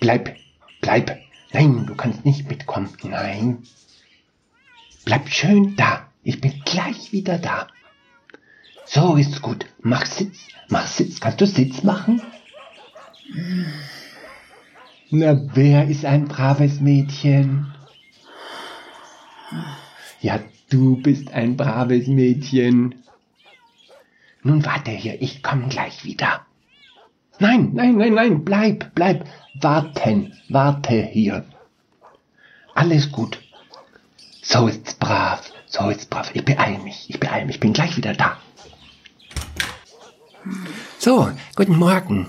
Bleib, bleib. Nein, du kannst nicht mitkommen. Nein. Bleib schön da. Ich bin gleich wieder da. So ist gut. Mach Sitz. Mach Sitz. Kannst du Sitz machen? Na, wer ist ein braves Mädchen? Ja, du bist ein braves Mädchen. Nun warte hier, ich komm gleich wieder. Nein, nein, nein, nein, bleib, bleib. Warten, warte hier. Alles gut. So ist's brav, so ist's brav. Ich beeil mich, ich beeil mich, bin gleich wieder da. So, guten Morgen.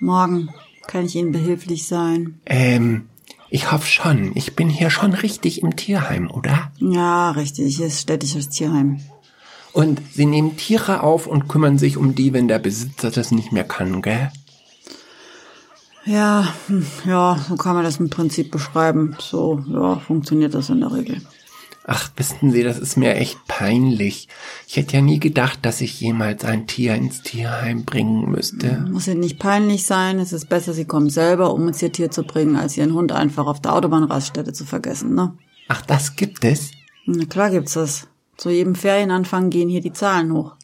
Morgen. Kann ich Ihnen behilflich sein? Ähm, ich hoffe schon. Ich bin hier schon richtig im Tierheim, oder? Ja, richtig. Hier ist städtisches Tierheim. Und Sie nehmen Tiere auf und kümmern sich um die, wenn der Besitzer das nicht mehr kann, gell? Ja, hm, ja, so kann man das im Prinzip beschreiben. So, ja, funktioniert das in der Regel. Ach, wissen Sie, das ist mir echt peinlich. Ich hätte ja nie gedacht, dass ich jemals ein Tier ins Tierheim bringen müsste. Muss Ihnen nicht peinlich sein. Es ist besser, Sie kommen selber, um uns Ihr Tier zu bringen, als Ihren Hund einfach auf der Autobahnraststätte zu vergessen, ne? Ach, das gibt es? Na klar gibt's das. Zu jedem Ferienanfang gehen hier die Zahlen hoch.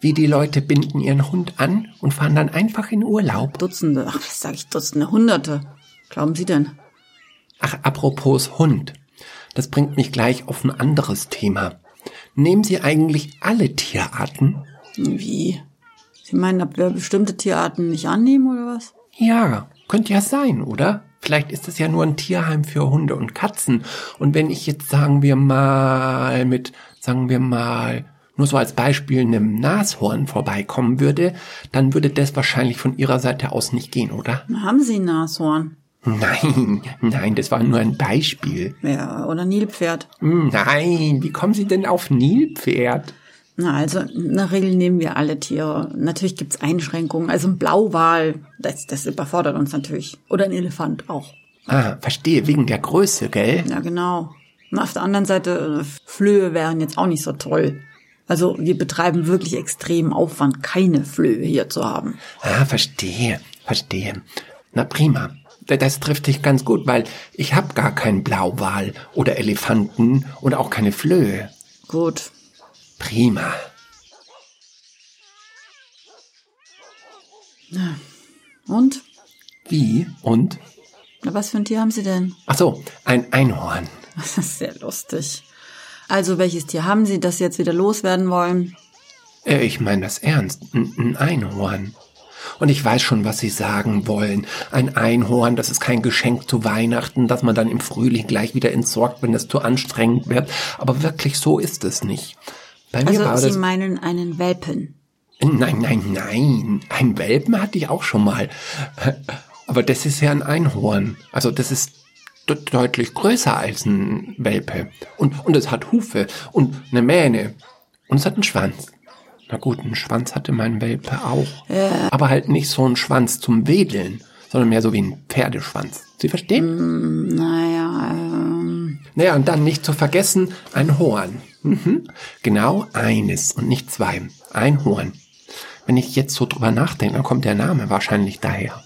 Wie die Leute binden ihren Hund an und fahren dann einfach in Urlaub. Dutzende, ach, was sag ich, Dutzende, Hunderte. Glauben Sie denn? Ach, apropos Hund. Das bringt mich gleich auf ein anderes Thema. Nehmen Sie eigentlich alle Tierarten? Wie? Sie meinen, ob wir bestimmte Tierarten nicht annehmen oder was? Ja, könnte ja sein, oder? Vielleicht ist es ja nur ein Tierheim für Hunde und Katzen. Und wenn ich jetzt, sagen wir mal, mit, sagen wir mal, nur so als Beispiel einem Nashorn vorbeikommen würde, dann würde das wahrscheinlich von Ihrer Seite aus nicht gehen, oder? Haben Sie ein Nashorn? Nein, nein, das war nur ein Beispiel. Ja, oder Nilpferd. Nein, wie kommen Sie denn auf Nilpferd? Na, also in der Regel nehmen wir alle Tiere. Natürlich gibt's Einschränkungen. Also ein Blauwal, das, das überfordert uns natürlich. Oder ein Elefant auch. Ah, verstehe, wegen der Größe, gell? Ja, genau. Und auf der anderen Seite, äh, Flöhe wären jetzt auch nicht so toll. Also wir betreiben wirklich extremen Aufwand, keine Flöhe hier zu haben. Ah, verstehe, verstehe. Na prima. Das trifft dich ganz gut, weil ich hab gar keinen Blauwal oder Elefanten und auch keine Flöhe. Gut. Prima. Und? Wie? Und? Na, was für ein Tier haben Sie denn? Ach so, ein Einhorn. Das ist sehr lustig. Also, welches Tier haben Sie, das Sie jetzt wieder loswerden wollen? Äh, Ich meine das ernst. Ein ein Einhorn. Und ich weiß schon, was Sie sagen wollen. Ein Einhorn, das ist kein Geschenk zu Weihnachten, das man dann im Frühling gleich wieder entsorgt, wenn es zu anstrengend wird. Aber wirklich so ist es nicht. Bei mir war Also, das. Sie meinen einen Welpen. Nein, nein, nein. Ein Welpen hatte ich auch schon mal. Aber das ist ja ein Einhorn. Also das ist deutlich größer als ein Welpe. Und, und es hat Hufe und eine Mähne. Und es hat einen Schwanz. Na gut, einen Schwanz hatte mein Welpe auch. Aber halt nicht so einen Schwanz zum Wedeln, sondern mehr so wie ein Pferdeschwanz. Sie verstehen? Naja, ähm, Naja, und dann nicht zu vergessen, ein Horn. Mhm. Genau eines und nicht zwei. Ein Horn. Wenn ich jetzt so drüber nachdenke, dann kommt der Name wahrscheinlich daher.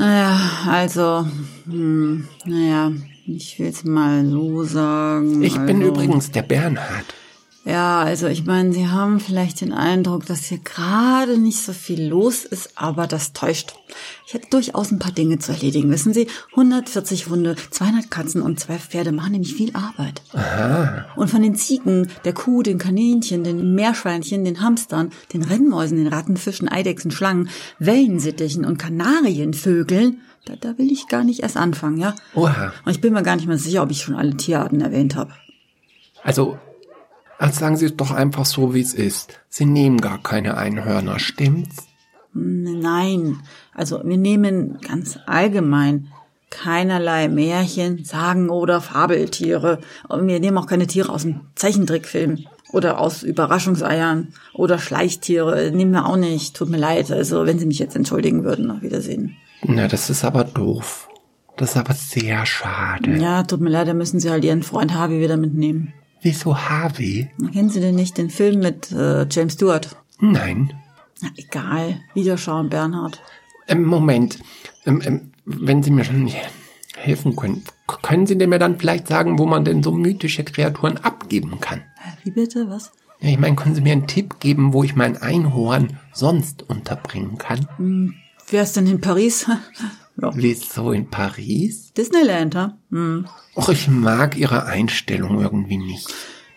Naja, also, hm, naja, ich will's mal so sagen. Ich bin also, übrigens der Bernhard. Ja, also ich meine, Sie haben vielleicht den Eindruck, dass hier gerade nicht so viel los ist, aber das täuscht. Ich hätte durchaus ein paar Dinge zu erledigen, wissen Sie? 140 Hunde, 200 Katzen und zwei Pferde machen nämlich viel Arbeit. Aha. Und von den Ziegen, der Kuh, den Kaninchen, den Meerschweinchen, den Hamstern, den Rennmäusen, den Ratten, Fischen, Eidechsen, Schlangen, Wellensittichen und Kanarienvögeln, da, da will ich gar nicht erst anfangen, ja? Oha. Und ich bin mir gar nicht mehr sicher, ob ich schon alle Tierarten erwähnt habe. Also, ach, sagen Sie es doch einfach so, wie es ist. Sie nehmen gar keine Einhörner, stimmt's? Nein, also wir nehmen ganz allgemein keinerlei Märchen, Sagen oder Fabeltiere. Und wir nehmen auch keine Tiere aus dem Zeichentrickfilm oder aus Überraschungseiern oder Schleichtiere. Nehmen wir auch nicht. Tut mir leid. Also wenn Sie mich jetzt entschuldigen würden, auf Wiedersehen. Na, das ist aber doof. Das ist aber sehr schade. Ja, tut mir leid, da müssen Sie halt Ihren Freund Harvey wieder mitnehmen. Wieso Harvey? Kennen Sie denn nicht den Film mit äh, James Stewart? Nein. Na, egal. Wiederschauen, Bernhard. Ähm, Moment. Ähm, ähm, wenn Sie mir schon nicht helfen können, können Sie denn mir dann vielleicht sagen, wo man denn so mythische Kreaturen abgeben kann? Äh, Wie bitte, was? Ja, ich meine, können Sie mir einen Tipp geben, wo ich mein Einhorn sonst unterbringen kann? Wer ist denn in Paris? ja. Wieso in Paris? Disneyland, ha? Hm. Och, ich mag Ihre Einstellung irgendwie nicht.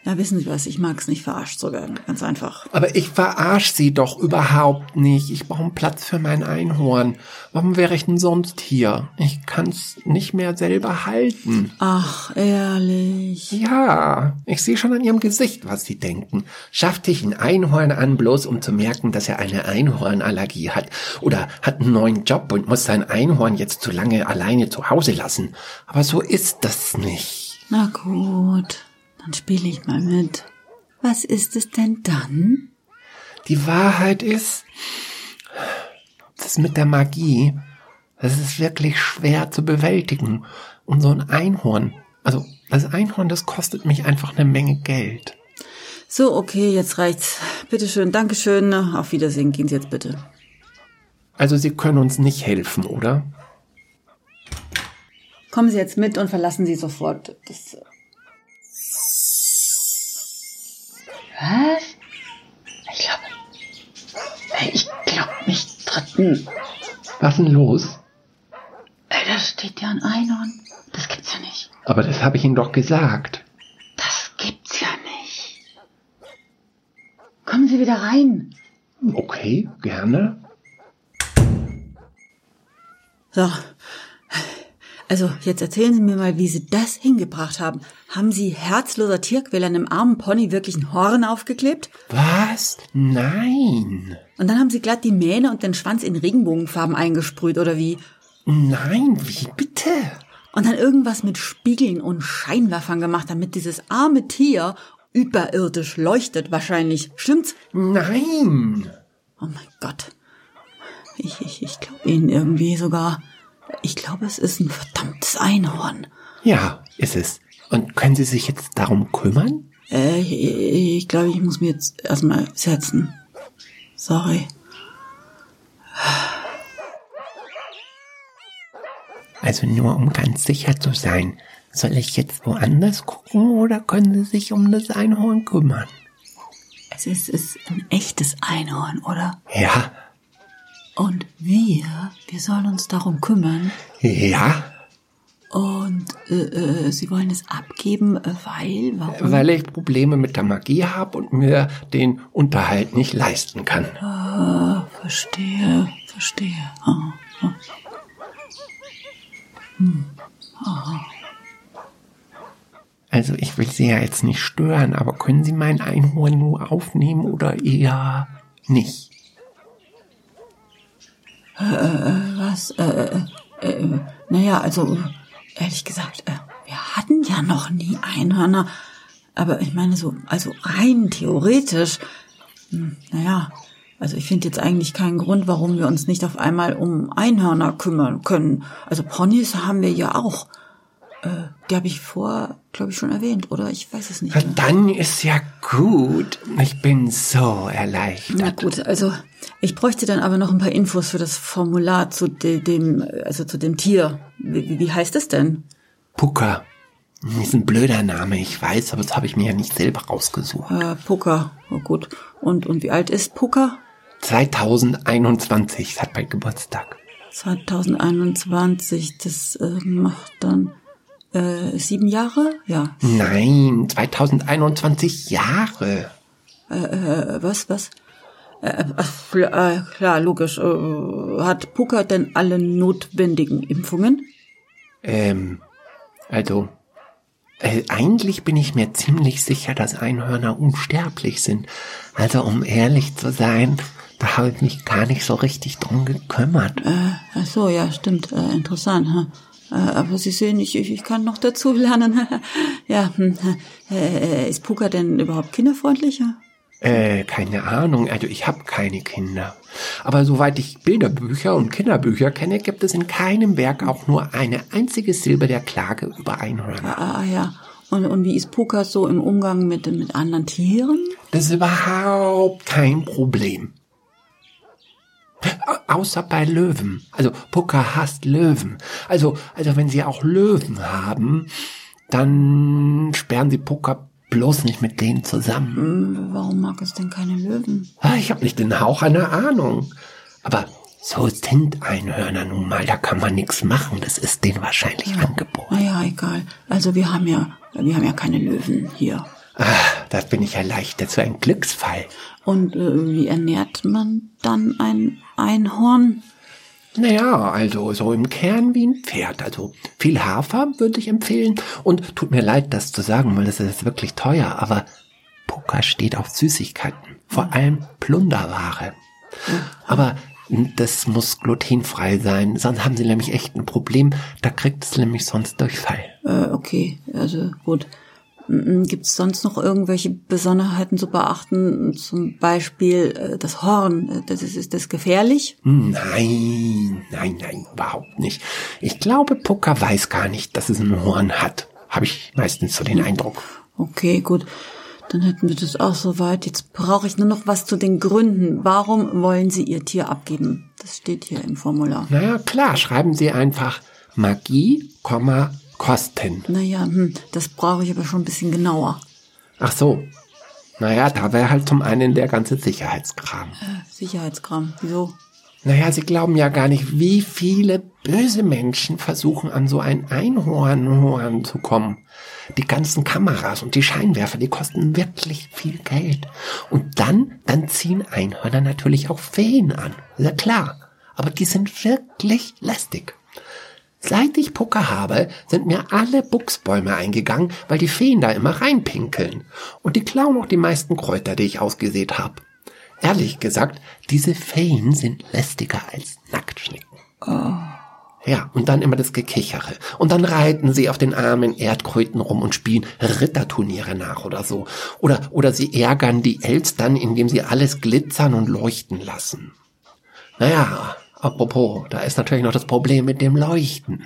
Ja, wissen Sie was, ich mag's nicht verarscht zu werden. Ganz einfach. Aber ich verarsch Sie doch überhaupt nicht. Ich brauche einen Platz für mein Einhorn. Warum wäre ich denn sonst hier? Ich kann's nicht mehr selber halten. Ach, ehrlich. Ja, ich sehe schon an Ihrem Gesicht, was Sie denken. Schafft sich ein Einhorn an, bloß um zu merken, dass er eine Einhornallergie hat. Oder hat einen neuen Job und muss sein Einhorn jetzt zu lange alleine zu Hause lassen. Aber so ist das nicht. Na gut, dann spiele ich mal mit. Was ist es denn dann? Die Wahrheit ist, das mit der Magie, das ist wirklich schwer zu bewältigen. Und so ein Einhorn, also das Einhorn, das kostet mich einfach eine Menge Geld. So, okay, jetzt reicht's. Bitteschön, Dankeschön. Auf Wiedersehen, gehen Sie jetzt bitte. Also Sie können uns nicht helfen, oder? Kommen Sie jetzt mit und verlassen Sie sofort das. Dritten. Was denn los? Ey, da steht ja ein Einhorn. Das gibt's ja nicht. Aber das habe ich Ihnen doch gesagt. Das gibt's ja nicht. Kommen Sie wieder rein. Okay, gerne. So. Also, jetzt erzählen Sie mir mal, wie Sie das hingebracht haben. Haben Sie herzloser Tierquäler einem armen Pony wirklich ein Horn aufgeklebt? Was? Nein. Und dann haben Sie glatt die Mähne und den Schwanz in Regenbogenfarben eingesprüht, oder wie? Nein, wie bitte? Und dann irgendwas mit Spiegeln und Scheinwerfern gemacht, damit dieses arme Tier überirdisch leuchtet, wahrscheinlich. Stimmt's? Nein. Oh mein Gott. Ich, ich, ich glaube Ihnen irgendwie sogar. Ich glaube, es ist ein verdammtes Einhorn. Ja, ist es. Und können Sie sich jetzt darum kümmern? Äh, ich, ich glaube, ich muss mir jetzt erstmal setzen. Sorry. Also nur um ganz sicher zu sein. Soll ich jetzt woanders gucken oder können Sie sich um das Einhorn kümmern? Es ist, es ist ein echtes Einhorn, oder? Ja, Und wir, wir sollen uns darum kümmern. ja, Und äh, äh, Sie wollen es abgeben, äh, weil, warum? weil ich Probleme mit der Magie habe und mir den Unterhalt nicht leisten kann. Ah, verstehe, verstehe. Ah, ah. Also ich will Sie ja jetzt nicht stören, aber können Sie mein Einhorn nur aufnehmen oder eher nicht? Was? Äh, äh, äh, naja, also ehrlich gesagt, äh, wir hatten ja noch nie Einhörner. Aber ich meine so, also rein theoretisch, hm, naja, also ich finde jetzt eigentlich keinen Grund, warum wir uns nicht auf einmal um Einhörner kümmern können. Also Ponys haben wir ja auch. Äh, die habe ich vor, glaube ich, schon erwähnt, oder? Ich weiß es nicht mehr. Dann ist ja gut. Ich bin so erleichtert. Na gut, also ich bräuchte dann aber noch ein paar Infos für das Formular zu de, dem, also zu dem Tier. Wie, wie- heißt es denn? Pucker. Ist ein blöder Name, ich weiß, aber das habe ich mir ja nicht selber rausgesucht. Äh, Pucker. Oh, gut. Und, und wie alt ist Pucker? 2021, hat bald Geburtstag. 2021, das äh, macht dann äh, sieben Jahre? Ja. Nein, 2021 Jahre. Äh, was, was? Äh, klar, äh, klar, logisch. Äh, hat Pucker denn alle notwendigen Impfungen? Ähm, also, äh, eigentlich bin ich mir ziemlich sicher, dass Einhörner unsterblich sind. Also, um ehrlich zu sein, da habe ich mich gar nicht so richtig drum gekümmert. Äh, ach so, ja, stimmt. Äh, interessant. Hm? Äh, aber Sie sehen, ich, ich, kann noch dazu lernen. ja, hm, äh, ist Puka denn überhaupt kinderfreundlicher? Äh, keine Ahnung, also ich habe keine Kinder. Aber soweit ich Bilderbücher und Kinderbücher kenne, gibt es in keinem Werk auch nur eine einzige Silbe der Klage über Einhörner. Ah, ah, ja. Und, und wie ist Puka so im Umgang mit, mit anderen Tieren? Das ist überhaupt kein Problem. Außer bei Löwen. Also Pucker hasst Löwen. Also, also wenn sie auch Löwen haben, dann sperren sie Pucker bloß nicht mit denen zusammen. Warum mag es denn keine Löwen? Ah, Ich habe nicht den Hauch einer Ahnung. Aber so sind Einhörner nun mal, da kann man nichts machen. Das ist denen wahrscheinlich angeboren. Naja, egal. Also wir haben ja, wir haben ja keine Löwen hier. Ah, da bin ich erleichtert. So ein Glücksfall. Und äh, wie ernährt man dann ein Einhorn? Naja, also so im Kern wie ein Pferd. Also viel Hafer würde ich empfehlen. Und tut mir leid, das zu sagen, weil das ist wirklich teuer. Aber Puka steht auf Süßigkeiten. Vor allem Plunderware. Aber das muss glutenfrei sein. Sonst haben sie nämlich echt ein Problem. Da kriegt es nämlich sonst Durchfall. Äh, okay, also gut. Gibt es sonst noch irgendwelche Besonderheiten zu beachten? Zum Beispiel äh, das Horn. Äh, Das ist, ist das gefährlich? Nein, nein, nein, überhaupt nicht. Ich glaube, Puka weiß gar nicht, dass es ein Horn hat. Habe ich meistens so den Eindruck. Okay, gut. Dann hätten wir das auch soweit. Jetzt brauche ich nur noch was zu den Gründen. Warum wollen Sie Ihr Tier abgeben? Das steht hier im Formular. Naja, klar, schreiben Sie einfach Magie, Kosten. Naja, hm, das brauche ich aber schon ein bisschen genauer. Ach so. Naja, da wäre halt zum einen der ganze Sicherheitskram. Äh, Sicherheitskram. Wieso? Naja, Sie glauben ja gar nicht, wie viele böse Menschen versuchen, an so ein Einhorn zu kommen. Die ganzen Kameras und die Scheinwerfer, die kosten wirklich viel Geld. Und dann, dann ziehen Einhörner natürlich auch Feen an. Ja klar. Aber die sind wirklich lästig. Seit ich Pucker habe, sind mir alle Buchsbäume eingegangen, weil die Feen da immer reinpinkeln. Und die klauen auch die meisten Kräuter, die ich ausgesät habe. Ehrlich gesagt, diese Feen sind lästiger als Nacktschnecken. Ja, und dann immer das Gekichere. Und dann reiten sie auf den armen Erdkröten rum und spielen Ritterturniere nach oder so. Oder, oder sie ärgern die Elstern, indem sie alles glitzern und leuchten lassen. Naja, apropos, da ist natürlich noch das Problem mit dem Leuchten.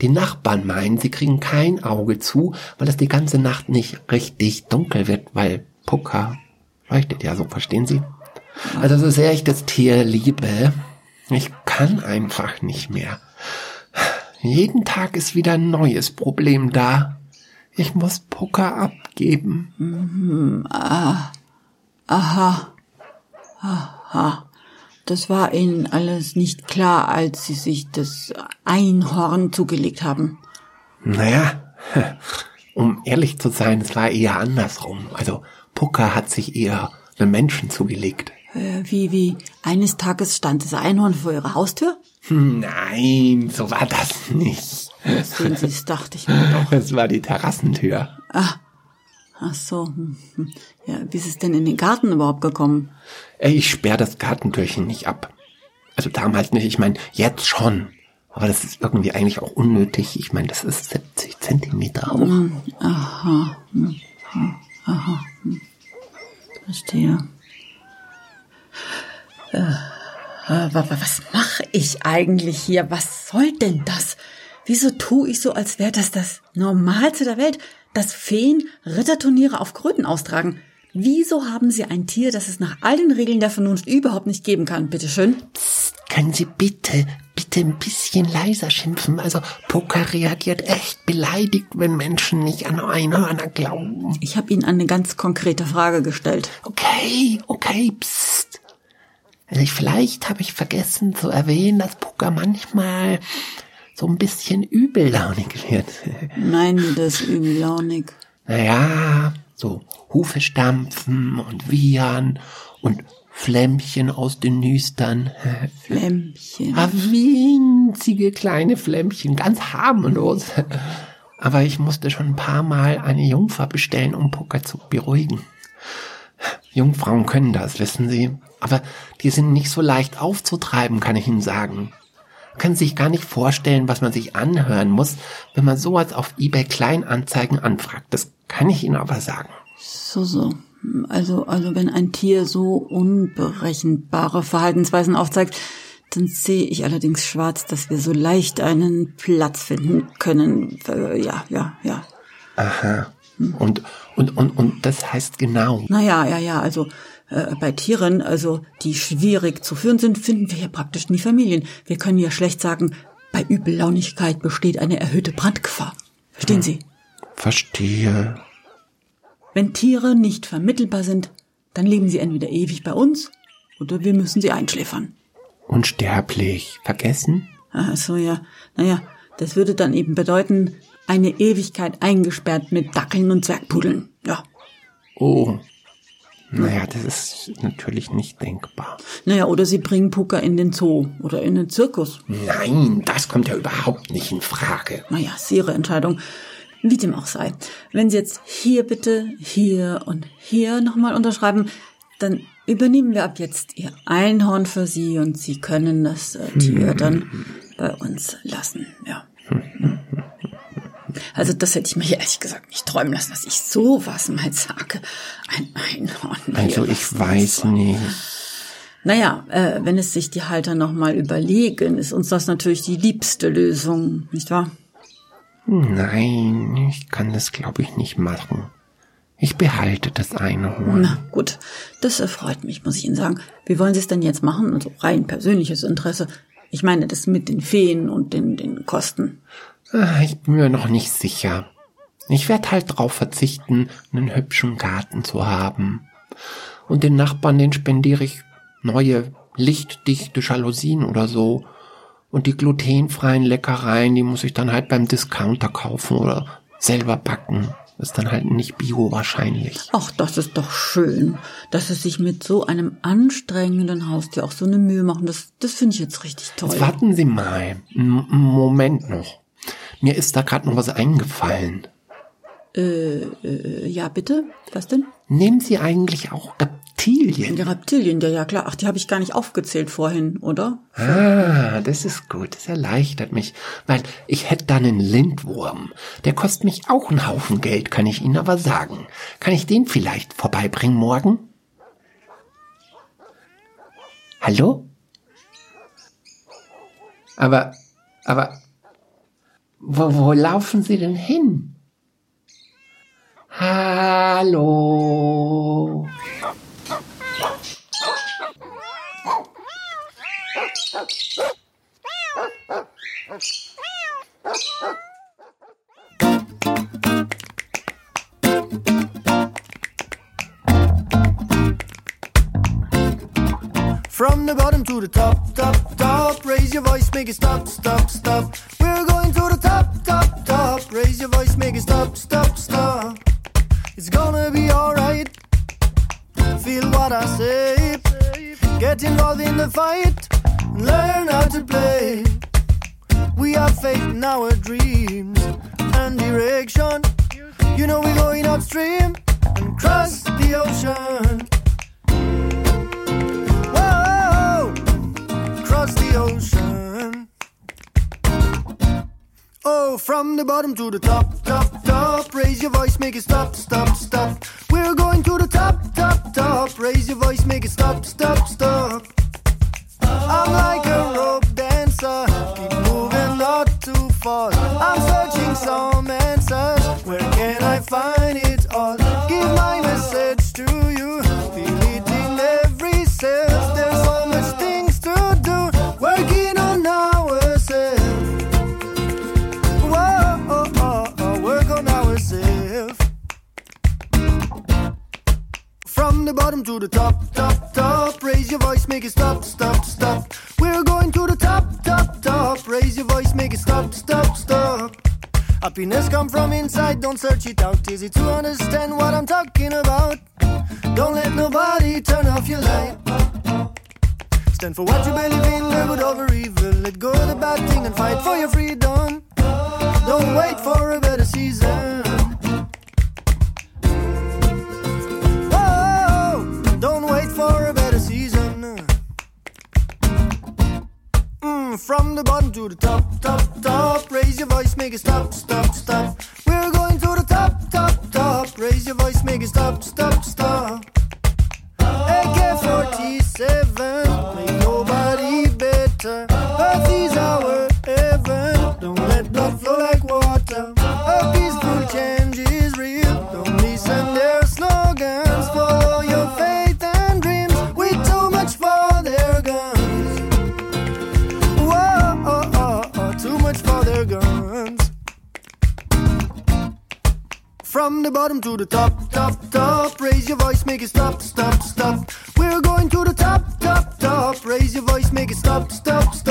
Die Nachbarn meinen, sie kriegen kein Auge zu, weil es die ganze Nacht nicht richtig dunkel wird, weil Pucker leuchtet ja so, verstehen Sie? Also so sehr ich das Tier liebe, ich kann einfach nicht mehr. Jeden Tag ist wieder ein neues Problem da. Ich muss Pucker abgeben. Das war Ihnen alles nicht klar, als Sie sich das Einhorn zugelegt haben. Naja, um ehrlich zu sein, es war eher andersrum. Also Pucker hat sich eher einem Menschen zugelegt. Äh, wie, wie, eines Tages stand das Einhorn vor Ihrer Haustür? Nein, so war das nicht. Sehen Sie, das dachte ich mir doch. Es war die Terrassentür. Ach so. hm, hm. Ja, wie ist es denn in den Garten überhaupt gekommen? Ey, Ich sperr das Gartentürchen nicht ab. Also damals nicht, ich meine, jetzt schon. Aber das ist irgendwie eigentlich auch unnötig. Ich meine, das ist 70 Zentimeter hoch. Verstehe. Äh, wa- wa- was mache ich eigentlich hier? Was soll denn das? Wieso tue ich so, als wäre das das Normalste der Welt, dass Feen Ritterturniere auf Kröten austragen? Wieso haben Sie ein Tier, das es nach all den Regeln der Vernunft überhaupt nicht geben kann? Bitteschön. Können Sie bitte, bitte ein bisschen leiser schimpfen? Also Poker reagiert echt beleidigt, wenn Menschen nicht an Einhörner glauben. Ich habe Ihnen eine ganz konkrete Frage gestellt. Okay, okay, psst. Also ich, vielleicht habe ich vergessen zu erwähnen, dass Poker manchmal so ein bisschen übellaunig wird. Meinen Sie das übellaunig? Naja, so Hufe stampfen und wiehern und Flämmchen aus den Nüstern. Flämmchen. Ah, winzige kleine Flämmchen, ganz harmlos. Aber ich musste schon ein paar Mal eine Jungfer bestellen, um Pucker zu beruhigen. Jungfrauen können das, wissen Sie. Aber die sind nicht so leicht aufzutreiben, kann ich Ihnen sagen. Können sich gar nicht vorstellen, was man sich anhören muss, wenn man sowas auf eBay Kleinanzeigen anfragt. Das kann ich Ihnen aber sagen. So, so. Also, also wenn ein Tier so unberechenbare Verhaltensweisen aufzeigt, dann sehe ich allerdings schwarz, dass wir so leicht einen Platz finden können. Äh, Ja, ja, ja. Aha. Und, und, und, und das heißt genau. Naja, ja, ja, also Äh, bei Tieren, also die schwierig zu führen sind, finden wir hier praktisch nie Familien. Wir können ja schlecht sagen, bei Übellaunigkeit besteht eine erhöhte Brandgefahr. Verstehen hm. Sie? Verstehe. Wenn Tiere nicht vermittelbar sind, dann leben sie entweder ewig bei uns oder wir müssen sie einschläfern. Unsterblich. Vergessen? Ach so, ja. Naja, das würde dann eben bedeuten, eine Ewigkeit eingesperrt mit Dackeln und Zwergpudeln. Ja. Oh. Naja, das ist natürlich nicht denkbar. Naja, oder sie bringen Puka in den Zoo oder in den Zirkus. Nein, das kommt ja überhaupt nicht in Frage. Naja, ist ihre Entscheidung. Wie dem auch sei. Wenn Sie jetzt hier bitte, hier und hier nochmal unterschreiben, dann übernehmen wir ab jetzt Ihr Einhorn für Sie und Sie können das äh, Tier dann bei uns lassen. Ja. Also das hätte ich mir ehrlich gesagt nicht träumen lassen, dass ich sowas mal sage. Ein Einhorn. Also ich weiß nicht. Naja, äh, wenn es sich die Halter nochmal überlegen, ist uns das natürlich die liebste Lösung, nicht wahr? Nein, ich kann das, glaube ich, nicht machen. Ich behalte das Einhorn. Na gut, das erfreut mich, muss ich Ihnen sagen. Wie wollen Sie es denn jetzt machen? Also rein persönliches Interesse. Ich meine das mit den Feen und den, den Kosten. Ah, ich bin mir noch nicht sicher. Ich werde halt drauf verzichten, einen hübschen Garten zu haben. Und den Nachbarn, den spendiere ich neue, lichtdichte Jalousien oder so. Und die glutenfreien Leckereien, die muss ich dann halt beim Discounter kaufen oder selber backen. Ist dann halt nicht bio wahrscheinlich. Ach, das ist doch schön, dass Sie sich mit so einem anstrengenden Haustier auch so eine Mühe machen. Das, das finde ich jetzt richtig toll. Jetzt warten Sie mal. M Moment noch. Mir ist da gerade noch was eingefallen. Äh, äh, ja, bitte? Was denn? Nehmen Sie eigentlich auch Reptilien? Die Reptilien, ja, ja, klar. Ach, die habe ich gar nicht aufgezählt vorhin, oder? Ah, das ist gut. Das erleichtert mich. Weil ich hätte da einen Lindwurm. Der kostet mich auch einen Haufen Geld, kann ich Ihnen aber sagen. Kann ich den vielleicht vorbeibringen morgen? Hallo? Aber, aber, wo, wo laufen Sie denn hin? Hallo. From the bottom to the top, top, top. Raise your voice, make it stop, stop, stop. Your voice, make it stop, stop, stop. It's gonna be alright. Feel what I say. Get involved in the fight. And learn how to play. We have faith in our dreams and direction. You know we're going upstream and cross the ocean. Oh, from the bottom to the top, top, top. Raise your voice, make it stop, stop, stop. We're going to the top, top, top. Raise your voice, make it stop, stop, stop. I'm like a rope dancer, keep moving not too far. I'm searching some answers. Where can I find it all? Give my message to you. Search it out. Easy to understand what I'm talking about. Don't let nobody turn off your light. Stand for what you believe in, live good over evil. Let go of the bad thing and fight for your freedom. Don't wait for From the bottom to the top, top, top. Raise your voice, make it stop, stop, stop. We're going to the top, top, top. Raise your voice, make it stop, stop, stop.